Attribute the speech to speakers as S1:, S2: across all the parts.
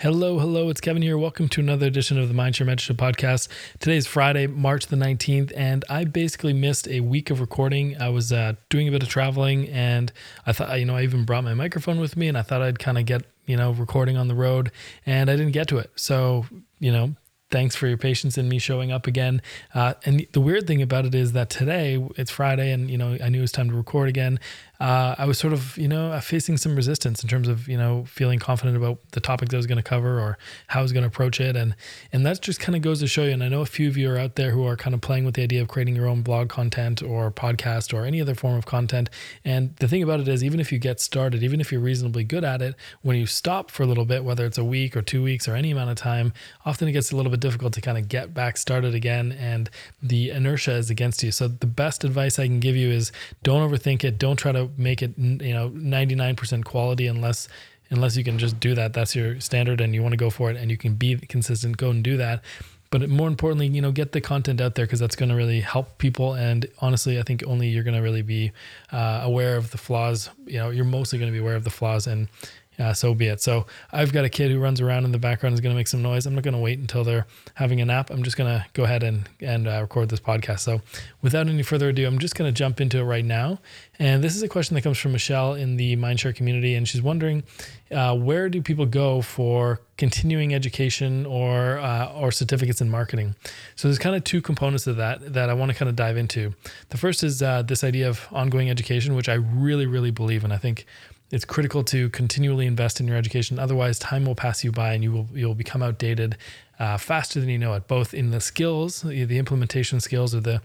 S1: Hello, hello, it's Kevin here. Welcome to another edition of the Mindshare Mentorship Podcast. Today is Friday, March the 19th, and I basically missed a week of recording. I was uh, doing a bit of traveling, and I thought, you know, I even brought my microphone with me, and I thought I'd kind of get, you know, recording on the road, and I didn't get to it. So, you know, thanks for your patience in me showing up again. Uh, and the weird thing about it is that today it's Friday, and you know I knew it was time to record again. Uh, I was sort of you know uh, facing some resistance in terms of you know feeling confident about the topics I was going to cover or how I was going to approach it, and and that just kind of goes to show you. And I know a few of you are out there who are kind of playing with the idea of creating your own blog content or podcast or any other form of content. And the thing about it is, even if you get started, even if you're reasonably good at it, when you stop for a little bit, whether it's a week or two weeks or any amount of time, often it gets a little bit difficult to kind of get back started again and the inertia is against you. So the best advice I can give you is don't overthink it. Don't try to make it, you know, 99% quality unless unless you can just do that. That's your standard and you want to go for it and you can be consistent, go and do that. But more importantly, you know, get the content out there because that's going to really help people. And honestly, I think only you're going to really be uh, aware of the flaws. You know, you're mostly going to be aware of the flaws and uh, so be it. So I've got a kid who runs around in the background is going to make some noise. I'm not going to wait until they're having a nap. I'm just going to go ahead and and uh, record this podcast. So without any further ado, I'm just going to jump into it right now. And this is a question that comes from Michelle in the Mindshare community, and she's wondering uh, where do people go for continuing education or uh, or certificates in marketing. So there's kind of two components of that that I want to kind of dive into. The first is uh, this idea of ongoing education, which I really really believe in. I think it's critical to continually invest in your education. Otherwise, time will pass you by and you will you'll become outdated uh, faster than you know it. Both in the skills, the implementation skills, or the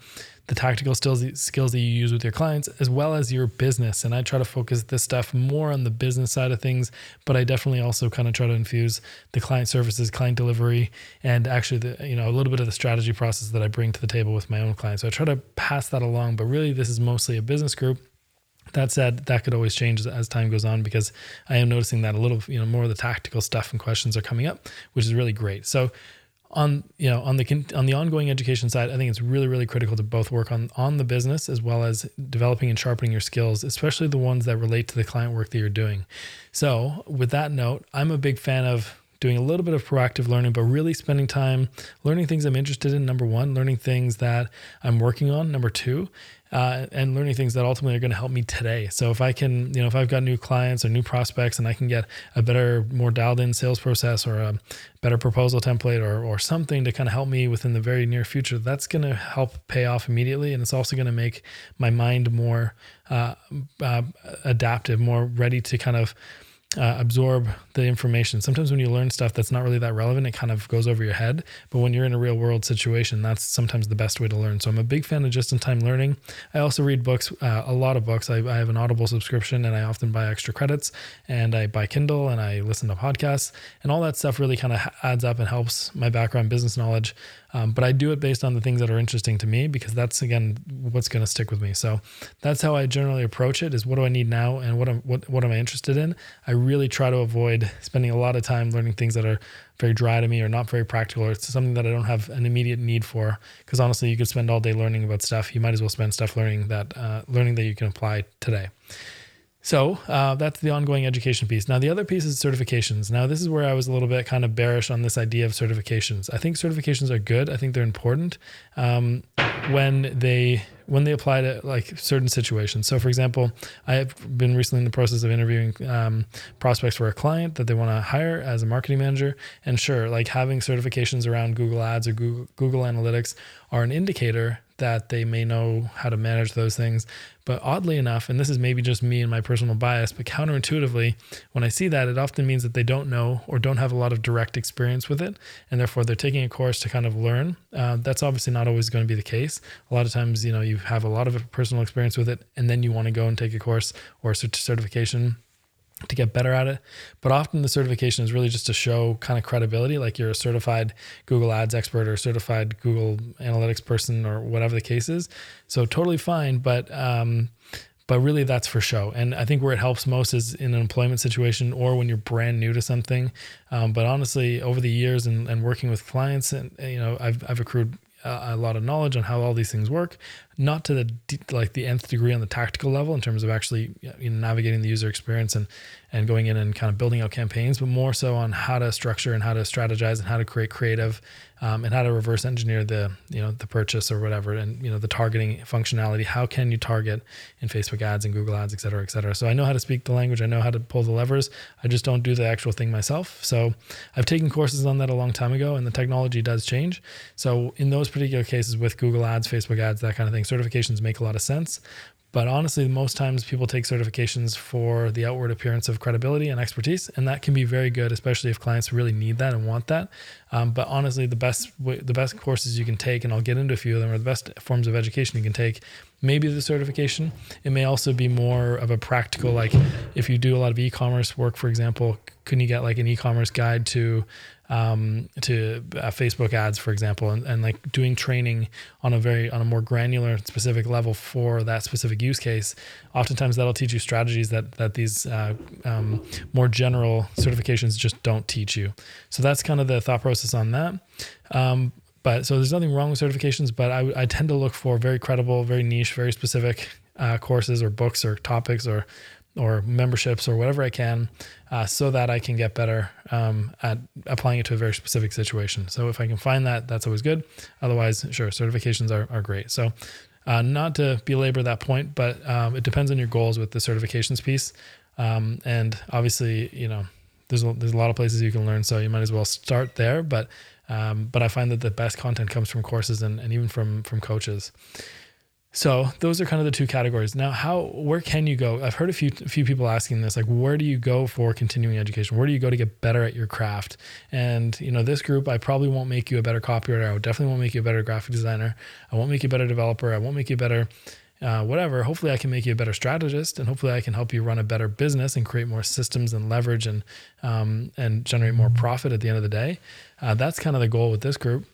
S1: the tactical skills skills that you use with your clients, as well as your business. And I try to focus this stuff more on the business side of things, but I definitely also kind of try to infuse the client services, client delivery, and actually the you know a little bit of the strategy process that I bring to the table with my own clients. So I try to pass that along. But really, this is mostly a business group that said, that could always change as time goes on because I am noticing that a little, you know, more of the tactical stuff and questions are coming up, which is really great. So, on you know on the on the ongoing education side, I think it's really really critical to both work on on the business as well as developing and sharpening your skills, especially the ones that relate to the client work that you're doing. So, with that note, I'm a big fan of doing a little bit of proactive learning, but really spending time learning things I'm interested in. Number one, learning things that I'm working on. Number two, uh, and learning things that ultimately are going to help me today. So if I can, you know, if I've got new clients or new prospects and I can get a better, more dialed in sales process or a better proposal template or, or something to kind of help me within the very near future, that's going to help pay off immediately. And it's also going to make my mind more uh, uh, adaptive, more ready to kind of uh, absorb the information. Sometimes when you learn stuff that's not really that relevant, it kind of goes over your head. But when you're in a real world situation, that's sometimes the best way to learn. So I'm a big fan of just in time learning. I also read books, uh, a lot of books. I, I, have an Audible subscription and I often buy extra credits and I buy Kindle and I listen to podcasts and all that stuff really kind of adds up and helps my background business knowledge um, but I do it based on the things that are interesting to me because that's again what's going to stick with me. So that's how I generally approach it: is what do I need now, and what am what what am I interested in? I really try to avoid spending a lot of time learning things that are very dry to me or not very practical or it's something that I don't have an immediate need for. Because honestly, you could spend all day learning about stuff. You might as well spend stuff learning that uh, learning that you can apply today. So uh, that's the ongoing education piece. Now, the other piece is certifications. Now, this is where I was a little bit kind of bearish on this idea of certifications. I think certifications are good. I think they're important um, when they when they apply to like certain situations. So, for example, I have been recently in the process of interviewing um, prospects for a client that they want to hire as a marketing manager. And sure, like having certifications around Google Ads or Google, Google Analytics are an indicator that they may know how to manage those things. But oddly enough, and this is maybe just me and my personal bias, but counterintuitively, when I see that, it often means that they don't know or don't have a lot of direct experience with it. And therefore, they're taking a course to kind of learn. Uh, that's obviously not always going to be the case. A lot of times, you know, you have a lot of personal experience with it, and then you want to go and take a course or certification to get better at it. But often the certification is really just to show kind of credibility, like you're a certified Google Ads expert or certified Google Analytics person or whatever the case is. So totally fine, but um, but really that's for show. And I think where it helps most is in an employment situation or when you're brand new to something. Um, but honestly, over the years and, and working with clients, and you know, I've I've accrued a lot of knowledge on how all these things work, not to the like the nth degree on the tactical level in terms of actually you know, navigating the user experience and and going in and kind of building out campaigns, but more so on how to structure and how to strategize and how to create creative um, and how to reverse engineer the you know the purchase or whatever and you know the targeting functionality. How can you target in Facebook ads and Google ads, et cetera, et cetera. So I know how to speak the language. I know how to pull the levers. I just don't do the actual thing myself. So I've taken courses on that a long time ago, and the technology does change. So in those particular cases with Google ads, Facebook ads, that kind of thing, certifications make a lot of sense. But honestly, most times people take certifications for the outward appearance of credibility and expertise, and that can be very good, especially if clients really need that and want that. Um, but honestly, the best the best courses you can take, and I'll get into a few of them, are the best forms of education you can take. Maybe the certification. It may also be more of a practical, like if you do a lot of e-commerce work, for example, can you get like an e-commerce guide to um, to uh, Facebook ads, for example, and, and like doing training on a very on a more granular, specific level for that specific use case. Oftentimes, that'll teach you strategies that that these uh, um, more general certifications just don't teach you. So that's kind of the thought process on that. Um, but so there's nothing wrong with certifications, but I, I tend to look for very credible, very niche, very specific uh, courses or books or topics or or memberships or whatever I can uh, so that I can get better um, at applying it to a very specific situation. So if I can find that, that's always good. Otherwise, sure, certifications are, are great. So uh, not to belabor that point, but um, it depends on your goals with the certifications piece. Um, and obviously, you know, there's a, there's a lot of places you can learn, so you might as well start there. But um, but I find that the best content comes from courses and, and even from from coaches. So those are kind of the two categories. Now, how where can you go? I've heard a few a few people asking this, like where do you go for continuing education? Where do you go to get better at your craft? And you know, this group, I probably won't make you a better copywriter. I definitely won't make you a better graphic designer. I won't make you a better developer. I won't make you a better uh, whatever. Hopefully, I can make you a better strategist, and hopefully, I can help you run a better business and create more systems and leverage and um, and generate more profit at the end of the day. Uh, that's kind of the goal with this group.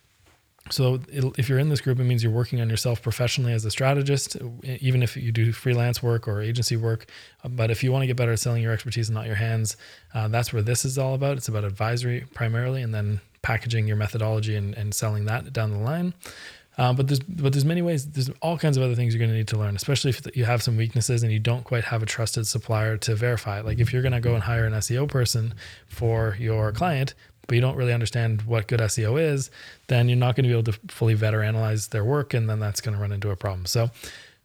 S1: So if you're in this group, it means you're working on yourself professionally as a strategist, even if you do freelance work or agency work. But if you want to get better at selling your expertise and not your hands, uh, that's where this is all about. It's about advisory primarily, and then packaging your methodology and, and selling that down the line. Um, but there's but there's many ways. There's all kinds of other things you're going to need to learn, especially if you have some weaknesses and you don't quite have a trusted supplier to verify. Like if you're going to go and hire an SEO person for your client, but you don't really understand what good SEO is, then you're not going to be able to fully vet or analyze their work. And then that's going to run into a problem. So,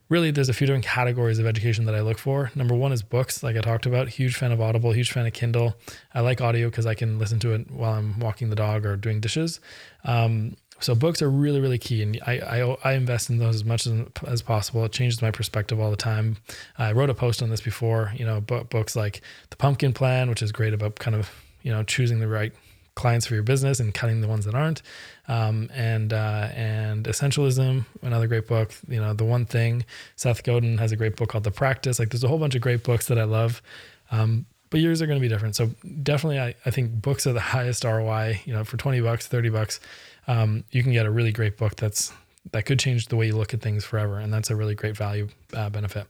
S1: really, there's a few different categories of education that I look for. Number one is books, like I talked about. Huge fan of Audible, huge fan of Kindle. I like audio because I can listen to it while I'm walking the dog or doing dishes. Um, so books are really, really key, and I, I, I invest in those as much as, as possible. It changes my perspective all the time. I wrote a post on this before. You know, books like The Pumpkin Plan, which is great about kind of you know choosing the right clients for your business and cutting the ones that aren't. Um, and uh, and Essentialism, another great book. You know, the one thing. Seth Godin has a great book called The Practice. Like, there's a whole bunch of great books that I love. Um, but yours are going to be different. So definitely, I, I think books are the highest ROI. You know, for twenty bucks, thirty bucks, um, you can get a really great book that's that could change the way you look at things forever, and that's a really great value uh, benefit.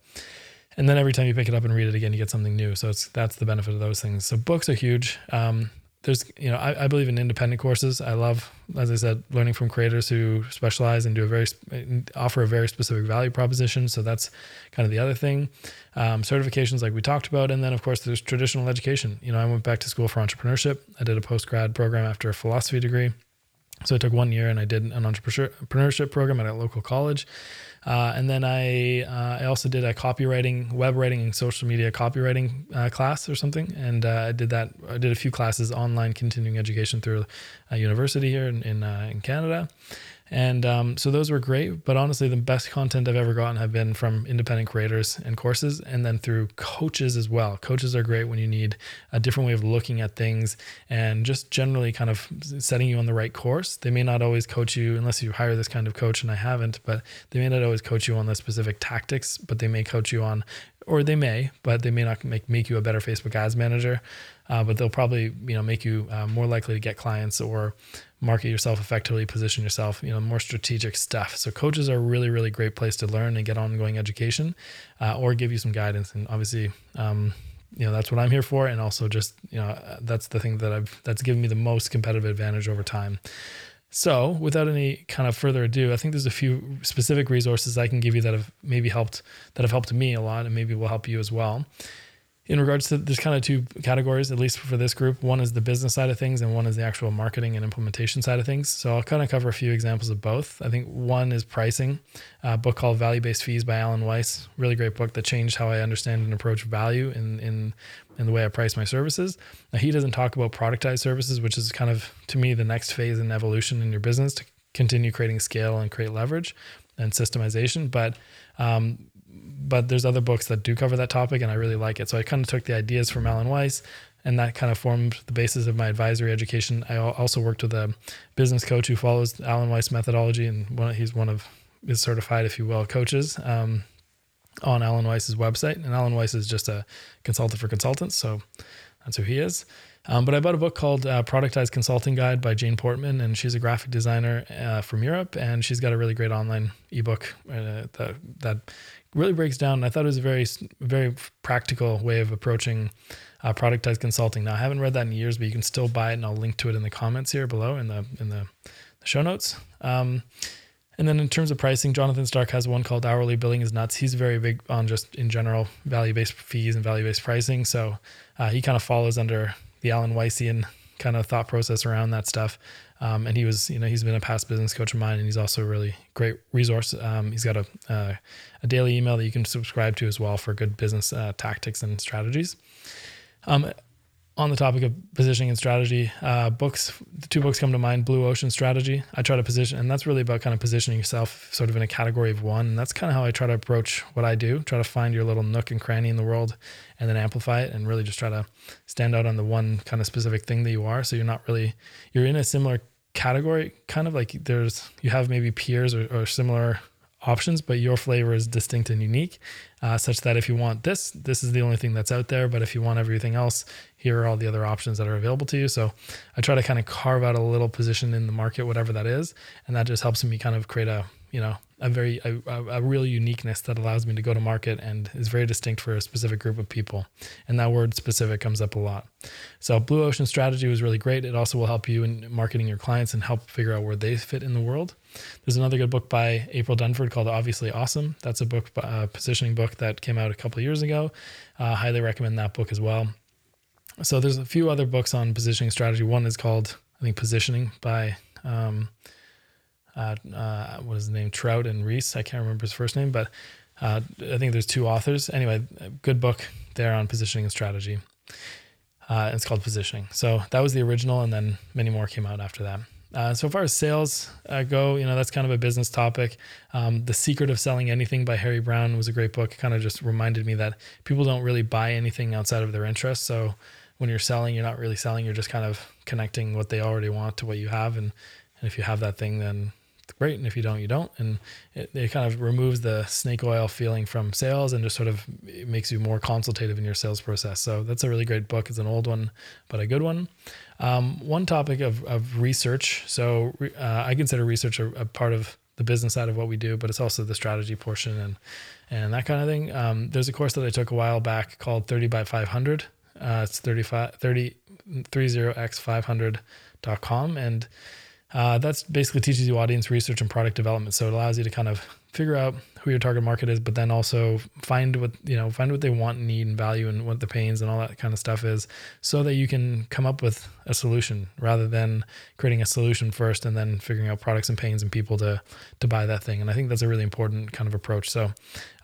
S1: And then every time you pick it up and read it again, you get something new. So it's that's the benefit of those things. So books are huge. Um, there's you know I, I, believe in independent courses i love as i said learning from creators who specialize and do a very offer a very specific value proposition so that's kind of the other thing um, certifications like we talked about and then of course there's traditional education you know i went back to school for entrepreneurship i did a post grad program after a philosophy degree so I took one year and I did an entrepreneurship program at a local college. Uh, and then I uh, I also did a copywriting, web writing, and social media copywriting uh, class or something. And uh, I did that. I did a few classes online continuing education through a university here in in, uh, in Canada. And um, so those were great. But honestly, the best content I've ever gotten have been from independent creators and courses, and then through coaches as well. Coaches are great when you need a different way of looking at things and just generally kind of setting you on the right course. They may not always coach you unless you hire this kind of coach, and I haven't, but they may not always coach you on the specific tactics, but they may coach you on or they may, but they may not make, make you a better Facebook ads manager. Uh, but they'll probably you know make you uh, more likely to get clients or market yourself effectively, position yourself, you know, more strategic stuff. So coaches are a really, really great place to learn and get ongoing education, uh, or give you some guidance. And obviously, um, you know, that's what I'm here for. And also just, you know, that's the thing that I've, that's given me the most competitive advantage over time. So without any kind of further ado, I think there's a few specific resources I can give you that have maybe helped, that have helped me a lot and maybe will help you as well. In regards to there's kind of two categories at least for this group one is the business side of things and one is the actual marketing and implementation side of things. So i'll kind of cover a few examples of both. I think one is pricing a book called value based fees by alan weiss. Really great book that changed how i understand and approach value in in in the way i price my services. Now he doesn't talk about productized services which is kind of to me the next phase in evolution in your business to continue creating scale and create leverage and systemization. But um, but there's other books that do cover that topic and I really like it. So I kind of took the ideas from Alan Weiss and that kind of formed the basis of my advisory education. I also worked with a business coach who follows Alan Weiss methodology and one, he's one of his certified, if you will, coaches um, on Alan Weiss's website. And Alan Weiss is just a consultant for consultants. So that's who he is. Um, but I bought a book called uh, Productized Consulting Guide by Jane Portman, and she's a graphic designer uh, from Europe, and she's got a really great online ebook uh, that that really breaks down. I thought it was a very very practical way of approaching uh, productized consulting. Now I haven't read that in years, but you can still buy it, and I'll link to it in the comments here below in the in the, the show notes. Um, and then in terms of pricing, Jonathan Stark has one called Hourly Billing is Nuts. He's very big on just in general value based fees and value based pricing. So uh, he kind of follows under the Alan Weissian kind of thought process around that stuff. Um, and he was, you know, he's been a past business coach of mine, and he's also a really great resource. Um, he's got a a daily email that you can subscribe to as well for good business uh, tactics and strategies. Um, on the topic of positioning and strategy, uh, books, the two books come to mind Blue Ocean Strategy. I try to position, and that's really about kind of positioning yourself sort of in a category of one. And that's kind of how I try to approach what I do try to find your little nook and cranny in the world and then amplify it and really just try to stand out on the one kind of specific thing that you are. So you're not really, you're in a similar category, kind of like there's, you have maybe peers or, or similar options, but your flavor is distinct and unique, uh, such that if you want this, this is the only thing that's out there. But if you want everything else, here are all the other options that are available to you. So I try to kind of carve out a little position in the market, whatever that is, and that just helps me kind of create a you know a very a, a real uniqueness that allows me to go to market and is very distinct for a specific group of people. And that word specific comes up a lot. So blue ocean strategy was really great. It also will help you in marketing your clients and help figure out where they fit in the world. There's another good book by april dunford called obviously awesome. That's a book uh, positioning book that came out a couple years ago. Uh, highly recommend that book as well. So there's a few other books on positioning strategy. One is called i think positioning by um, uh, uh, what is his name? Trout and Ries. I can't remember his first name, but uh, I think there's two authors. Anyway, good book there on positioning and strategy. Uh, it's called Positioning. So that was the original, and then many more came out after that. Uh, so far as sales uh, go, you know that's kind of a business topic. Um, the Secret of Selling Anything by Harry Browne was a great book. It kind of just reminded me that people don't really buy anything outside of their interests. So when you're selling, you're not really selling. You're just kind of connecting what they already want to what you have, and, and if you have that thing, then great. And if you don't, you don't. And it, it, kind of removes the snake oil feeling from sales and just sort of makes you more consultative in your sales process. So that's a really great book. It's an old one, but a good one. Um, one topic of, of research. So uh, I consider research a, a, part of the business side of what we do, but it's also the strategy portion and, and that kind of thing. Um, there's a course that I took a while back called 30 by 500. Uh, it's 35, 30, 30x500.com. And uh, that's basically teaches you audience research and product development. So it allows you to kind of figure out who your target market is, but then also find what you know, find what they want, need, and value, and what the pains and all that kind of stuff is, so that you can come up with a solution rather than creating a solution first and then figuring out products and pains and people to to buy that thing. And I think that's a really important kind of approach. So,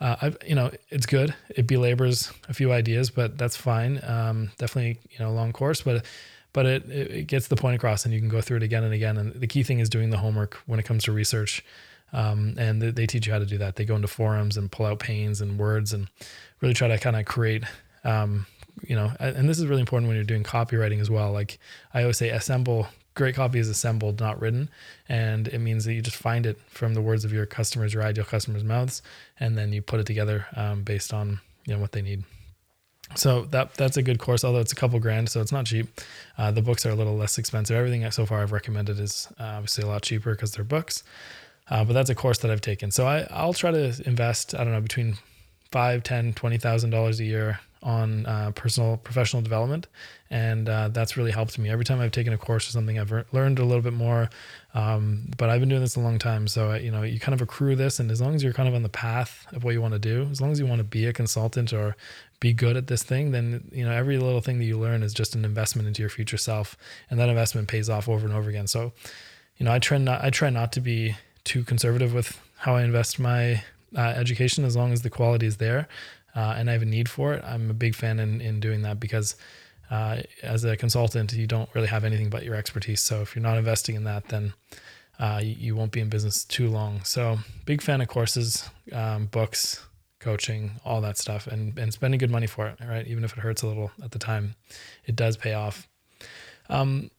S1: uh, I you know, it's good. It belabors a few ideas, but that's fine. Um, definitely you know, long course, but but it, it gets the point across and you can go through it again and again. And the key thing is doing the homework when it comes to research. Um, and they, they teach you how to do that. They go into forums and pull out pains and words and really try to kind of create, um, you know, and this is really important when you're doing copywriting as well. Like I always say, assemble great copy is assembled, not written. And it means that you just find it from the words of your customers, your ideal customers' mouths, and then you put it together um, based on you know what they need. So that that's a good course, although it's a couple grand, so it's not cheap. Uh, the books are a little less expensive. Everything so far I've recommended is uh, obviously a lot cheaper because they're books. Uh, but that's a course that I've taken. So I, I'll try to invest, I don't know, between five, ten, twenty thousand dollars a year on uh, personal professional development, and uh, that's really helped me. Every time I've taken a course or something, I've learned a little bit more. Um, but I've been doing this a long time, so you know you kind of accrue this, and as long as you're kind of on the path of what you want to do, as long as you want to be a consultant or be good at this thing, then you know every little thing that you learn is just an investment into your future self, and that investment pays off over and over again. So, you know, I try not I try not to be too conservative with how I invest my uh, education as long as the quality is there uh, and I have a need for it. I'm a big fan in, in doing that because uh, as a consultant, you don't really have anything but your expertise. So if you're not investing in that, then uh, you, you, won't be in business too long. So big fan of courses, um, books, coaching, all that stuff, and and spending good money for it. Right, even if it hurts a little at the time, it does pay off. Um,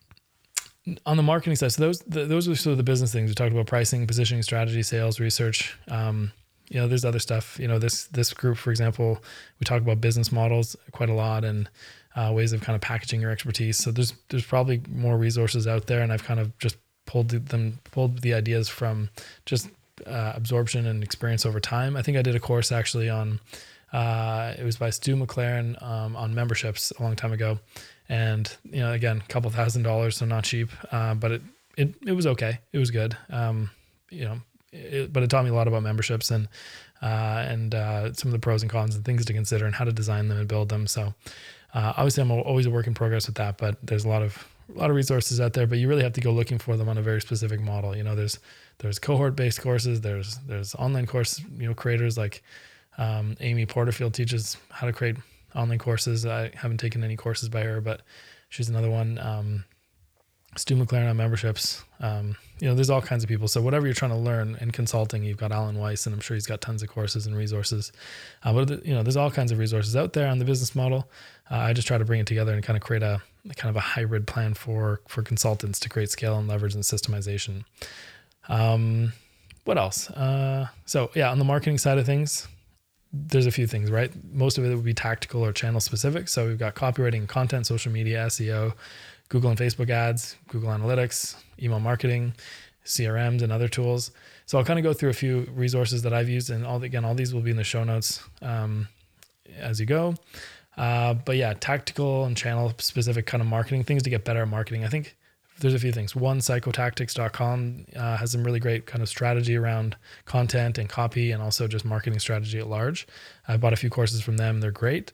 S1: on the marketing side, so those the, those are sort of the business things we talked about: pricing, positioning, strategy, sales, research. Um, you know, there's other stuff. You know, this this group, for example, we talk about business models quite a lot and uh, ways of kind of packaging your expertise. So there's there's probably more resources out there, and I've kind of just pulled them pulled the ideas from just uh, absorption and experience over time. I think I did a course actually on uh, it was by Stu McLaren um, on memberships a long time ago, and you know again a couple thousand dollars, so not cheap, uh, but it it it was okay. It was good. Um, you know, it, but it taught me a lot about memberships and uh, and uh, some of the pros and cons and things to consider and how to design them and build them. So uh, obviously, I'm always a work in progress with that, but there's a lot of a lot of resources out there. But you really have to go looking for them on a very specific model. You know, there's there's cohort based courses. There's there's online course you know creators like um, Amy Porterfield teaches how to create online courses. I haven't taken any courses by her, but she's another one. Um, Stu McLaren on memberships. Um, you know, there's all kinds of people. So whatever you're trying to learn in consulting, you've got Alan Weiss, and I'm sure he's got tons of courses and resources. Uh, but you know, there's all kinds of resources out there on the business model. Uh, I just try to bring it together and kind of create a kind of a hybrid plan for for consultants to create scale and leverage and systemization. Um, what else? Uh, so yeah, on the marketing side of things, there's a few things, right? Most of it would be tactical or channel specific. So we've got copywriting, content, social media, SEO. Google and Facebook ads, Google Analytics, email marketing, CRMs, and other tools. So I'll kind of go through a few resources that I've used, and all again, all these will be in the show notes um, as you go. Uh, but yeah, tactical and channel specific kind of marketing things to get better at marketing. I think there's a few things. One, psychotactics.com uh, has some really great kind of strategy around content and copy and also just marketing strategy at large. I bought a few courses from them. They're great.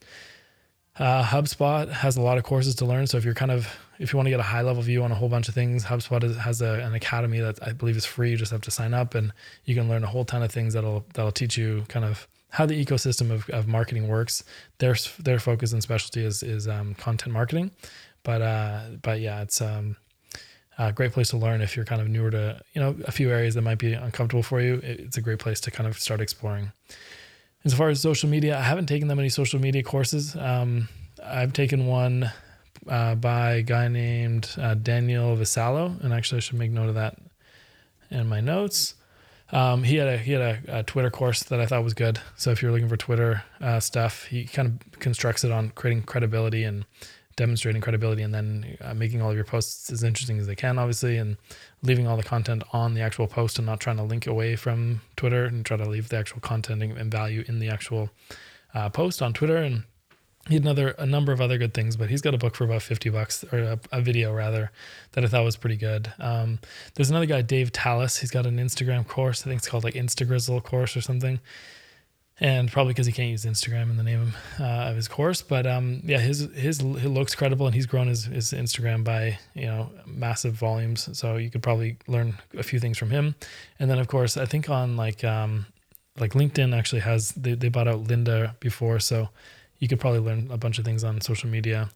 S1: Uh, HubSpot has a lot of courses to learn. So if you're kind of if you want to get a high level view on a whole bunch of things, HubSpot is, has a, an academy that I believe is free. You just have to sign up, and you can learn a whole ton of things that'll that'll teach you kind of how the ecosystem of, of marketing works. Their their focus and specialty is is um, content marketing, but uh, but yeah, it's um, a great place to learn if you're kind of newer to you know a few areas that might be uncomfortable for you. It's a great place to kind of start exploring. As far as social media, I haven't taken that many social media courses. Um, I've taken one uh, by a guy named uh, Daniel Vassallo, and actually I should make note of that in my notes. Um, he had a he had a, a, Twitter course that I thought was good. So if you're looking for Twitter uh, stuff, he kind of constructs it on creating credibility and demonstrating credibility, and then uh, making all of your posts as interesting as they can, obviously, and leaving all the content on the actual post and not trying to link away from Twitter and try to leave the actual content and value in the actual uh, post on Twitter and he had another a number of other good things, but he's got a book for about fifty bucks or a, a video rather that I thought was pretty good. Um, there's another guy, Dave Tallis. He's got an Instagram course. I think it's called like Instagrizzle course or something, and probably because he can't use Instagram in the name uh, of his course. But um, yeah, his his he looks credible, and he's grown his his Instagram by you know massive volumes. So you could probably learn a few things from him. And then of course, I think on like um, like LinkedIn actually has they they bought out Lynda before, so you could probably learn a bunch of things on social media.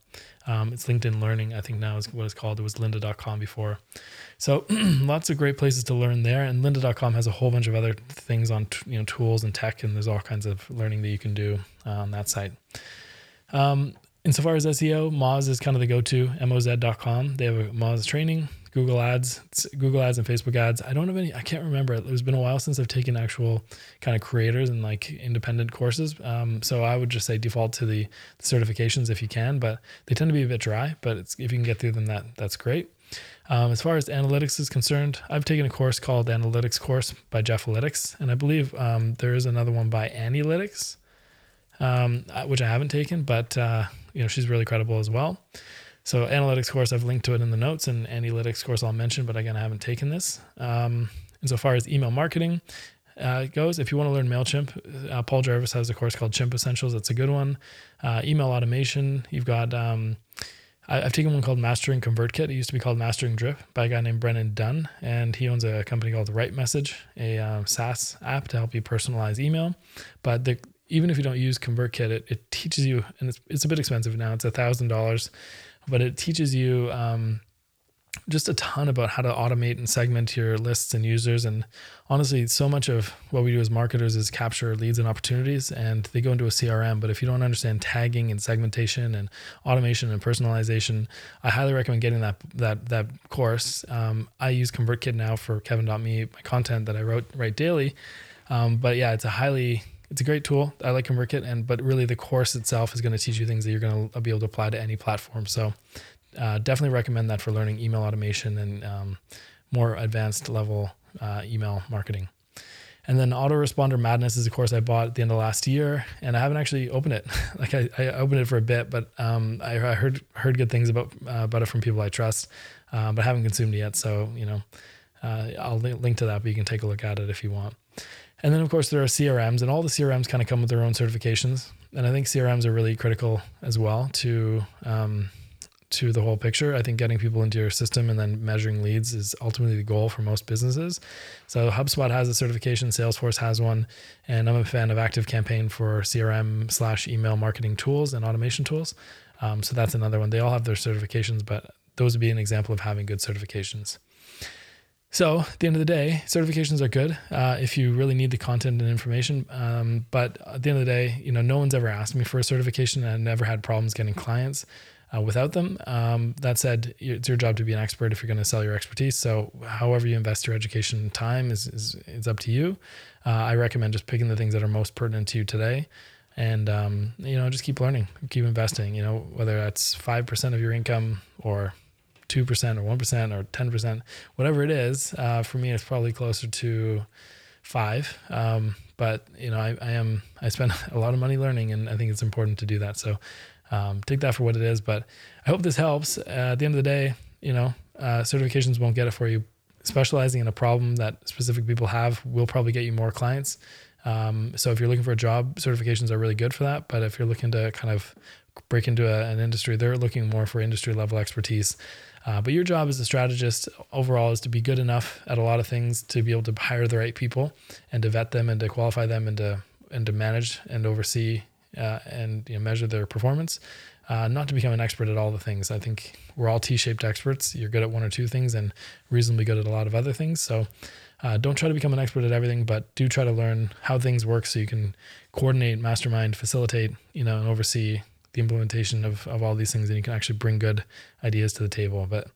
S1: Um, it's LinkedIn Learning, I think now is what it's called. It was lynda.com before. So lots of great places to learn there. And lynda.com has a whole bunch of other things on you know tools and tech, and there's all kinds of learning that you can do on that site. Um, insofar as SEO, Moz is kind of the go-to, moz.com. They have a Moz training. Google Ads, Google Ads and Facebook Ads. I don't have any. I can't remember. It's been a while since I've taken actual kind of creators and like independent courses. Um, so I would just say default to the, certifications if you can, but they tend to be a bit dry. But if you can get through them, that that's great. Um, as far as analytics is concerned, I've taken a course called Analytics Course by Jeffalytics, and I believe um, there is another one by Annielytics. um, which I haven't taken, but uh, you know she's really credible as well. So analytics course, I've linked to it in the notes, and analytics course I'll mention, but again, I haven't taken this. Um, and so far as email marketing uh, goes, if you want to learn Mailchimp, uh, Paul Jarvis has a course called Chimp Essentials. That's a good one. Uh, email automation, you've got. Um, I, have taken one called Mastering ConvertKit. It used to be called Mastering Drip by a guy named Brennan Dunn, and he owns a company called RightMessage, a uh, SaaS app to help you personalize email. But the, even if you don't use ConvertKit, it, it teaches you, and it's, it's a bit expensive now. It's a thousand dollars but it teaches you um, just a ton about how to automate and segment your lists and users. And honestly, so much of what we do as marketers is capture leads and opportunities, and they go into a CRM. But if you don't understand tagging and segmentation and automation and personalization, I highly recommend getting that that that course. Um, I use ConvertKit now for Kevin.me, my content that I wrote write daily. Um, but yeah, it's a highly it's a great tool. I like ConvertKit, and but really the course itself is going to teach you things that you're going to be able to apply to any platform. So uh, definitely recommend that for learning email automation and um, more advanced level uh, email marketing. And then Autoresponder Madness is a course I bought at the end of last year, and I haven't actually opened it. like I, I opened it for a bit, but um, I, I, heard heard good things about uh, about it from people I trust, uh, but I haven't consumed it yet. So you know, uh, I'll link to that, but you can take a look at it if you want. And then, of course, there are CRMs, and all the CRMs kind of come with their own certifications. And I think CRMs are really critical as well to um, to the whole picture. I think getting people into your system and then measuring leads is ultimately the goal for most businesses. So HubSpot has a certification, Salesforce has one, and I'm a fan of ActiveCampaign for CRM slash email marketing tools and automation tools. Um, so that's another one. They all have their certifications, but those would be an example of having good certifications. So at the end of the day, certifications are good uh, if you really need the content and information. Um, but at the end of the day, you know, no one's ever asked me for a certification, and I've never had problems getting clients uh, without them. Um, that said, it's your job to be an expert if you're going to sell your expertise. So however you invest your education time is is, is up to you. Uh, I recommend just picking the things that are most pertinent to you today. And um, you know, just keep learning, keep investing. You know, whether that's five percent of your income or 2% or 1% or 10%, whatever it is, uh, for me, it's probably closer to five. Um, but you know, I, I, am, I spend a lot of money learning and I think it's important to do that. So, um, take that for what it is, but I hope this helps. Uh, at the end of the day, you know, uh, certifications won't get it for you. Specializing in a problem that specific people have will probably get you more clients. Um, so if you're looking for a job, certifications are really good for that. But if you're looking to kind of break into a, an industry, they're looking more for industry level expertise. Uh, but your job as a strategist overall is to be good enough at a lot of things to be able to hire the right people and to vet them and to qualify them and to and to manage and oversee uh, and you know, measure their performance. Uh, not to become an expert at all the things. I think we're all T-shaped experts. You're good at one or two things and reasonably good at a lot of other things. So uh, don't try to become an expert at everything, but do try to learn how things work so you can coordinate, mastermind, facilitate, you know, and oversee the implementation of, of all these things and you can actually bring good ideas to the table. But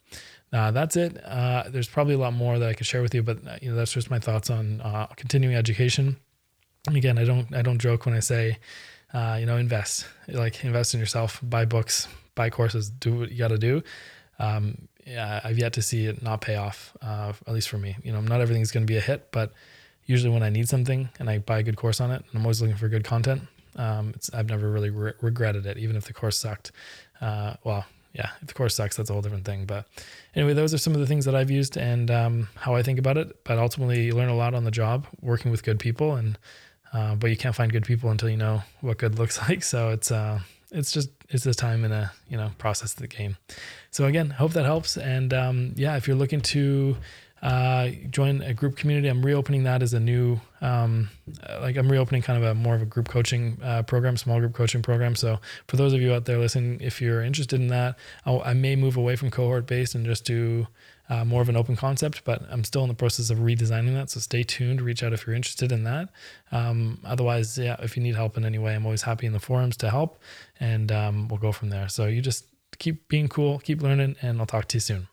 S1: uh, that's it. Uh, there's probably a lot more that I could share with you, but uh, you know that's just my thoughts on uh, continuing education. And again, I don't I don't joke when I say, uh, you know, invest like invest in yourself, buy books, buy courses, do what you got to do. Um, yeah, I've yet to see it not pay off, uh, at least for me. You know, not everything's going to be a hit, but usually when I need something and I buy a good course on it, I'm always looking for good content, um, I've never really re- regretted it, even if the course sucked. Uh, well, yeah, if the course sucks, that's a whole different thing. But anyway, those are some of the things that I've used and um, how I think about it. But ultimately, you learn a lot on the job working with good people, and uh, but you can't find good people until you know what good looks like. So it's uh, it's just it's this time in a you know process of the game. So again, hope that helps. And um, yeah, if you're looking to uh, join a group community. I'm reopening that as a new, um, like I'm reopening kind of a more of a group coaching uh, program, small group coaching program. So for those of you out there listening, if you're interested in that, I'll, i may move away from cohort based and just do uh, more of an open concept, but I'm still in the process of redesigning that. So stay tuned, reach out if you're interested in that. Um, otherwise, yeah, if you need help in any way, I'm always happy in the forums to help and um, we'll go from there. So you just keep being cool, keep learning, and I'll talk to you soon.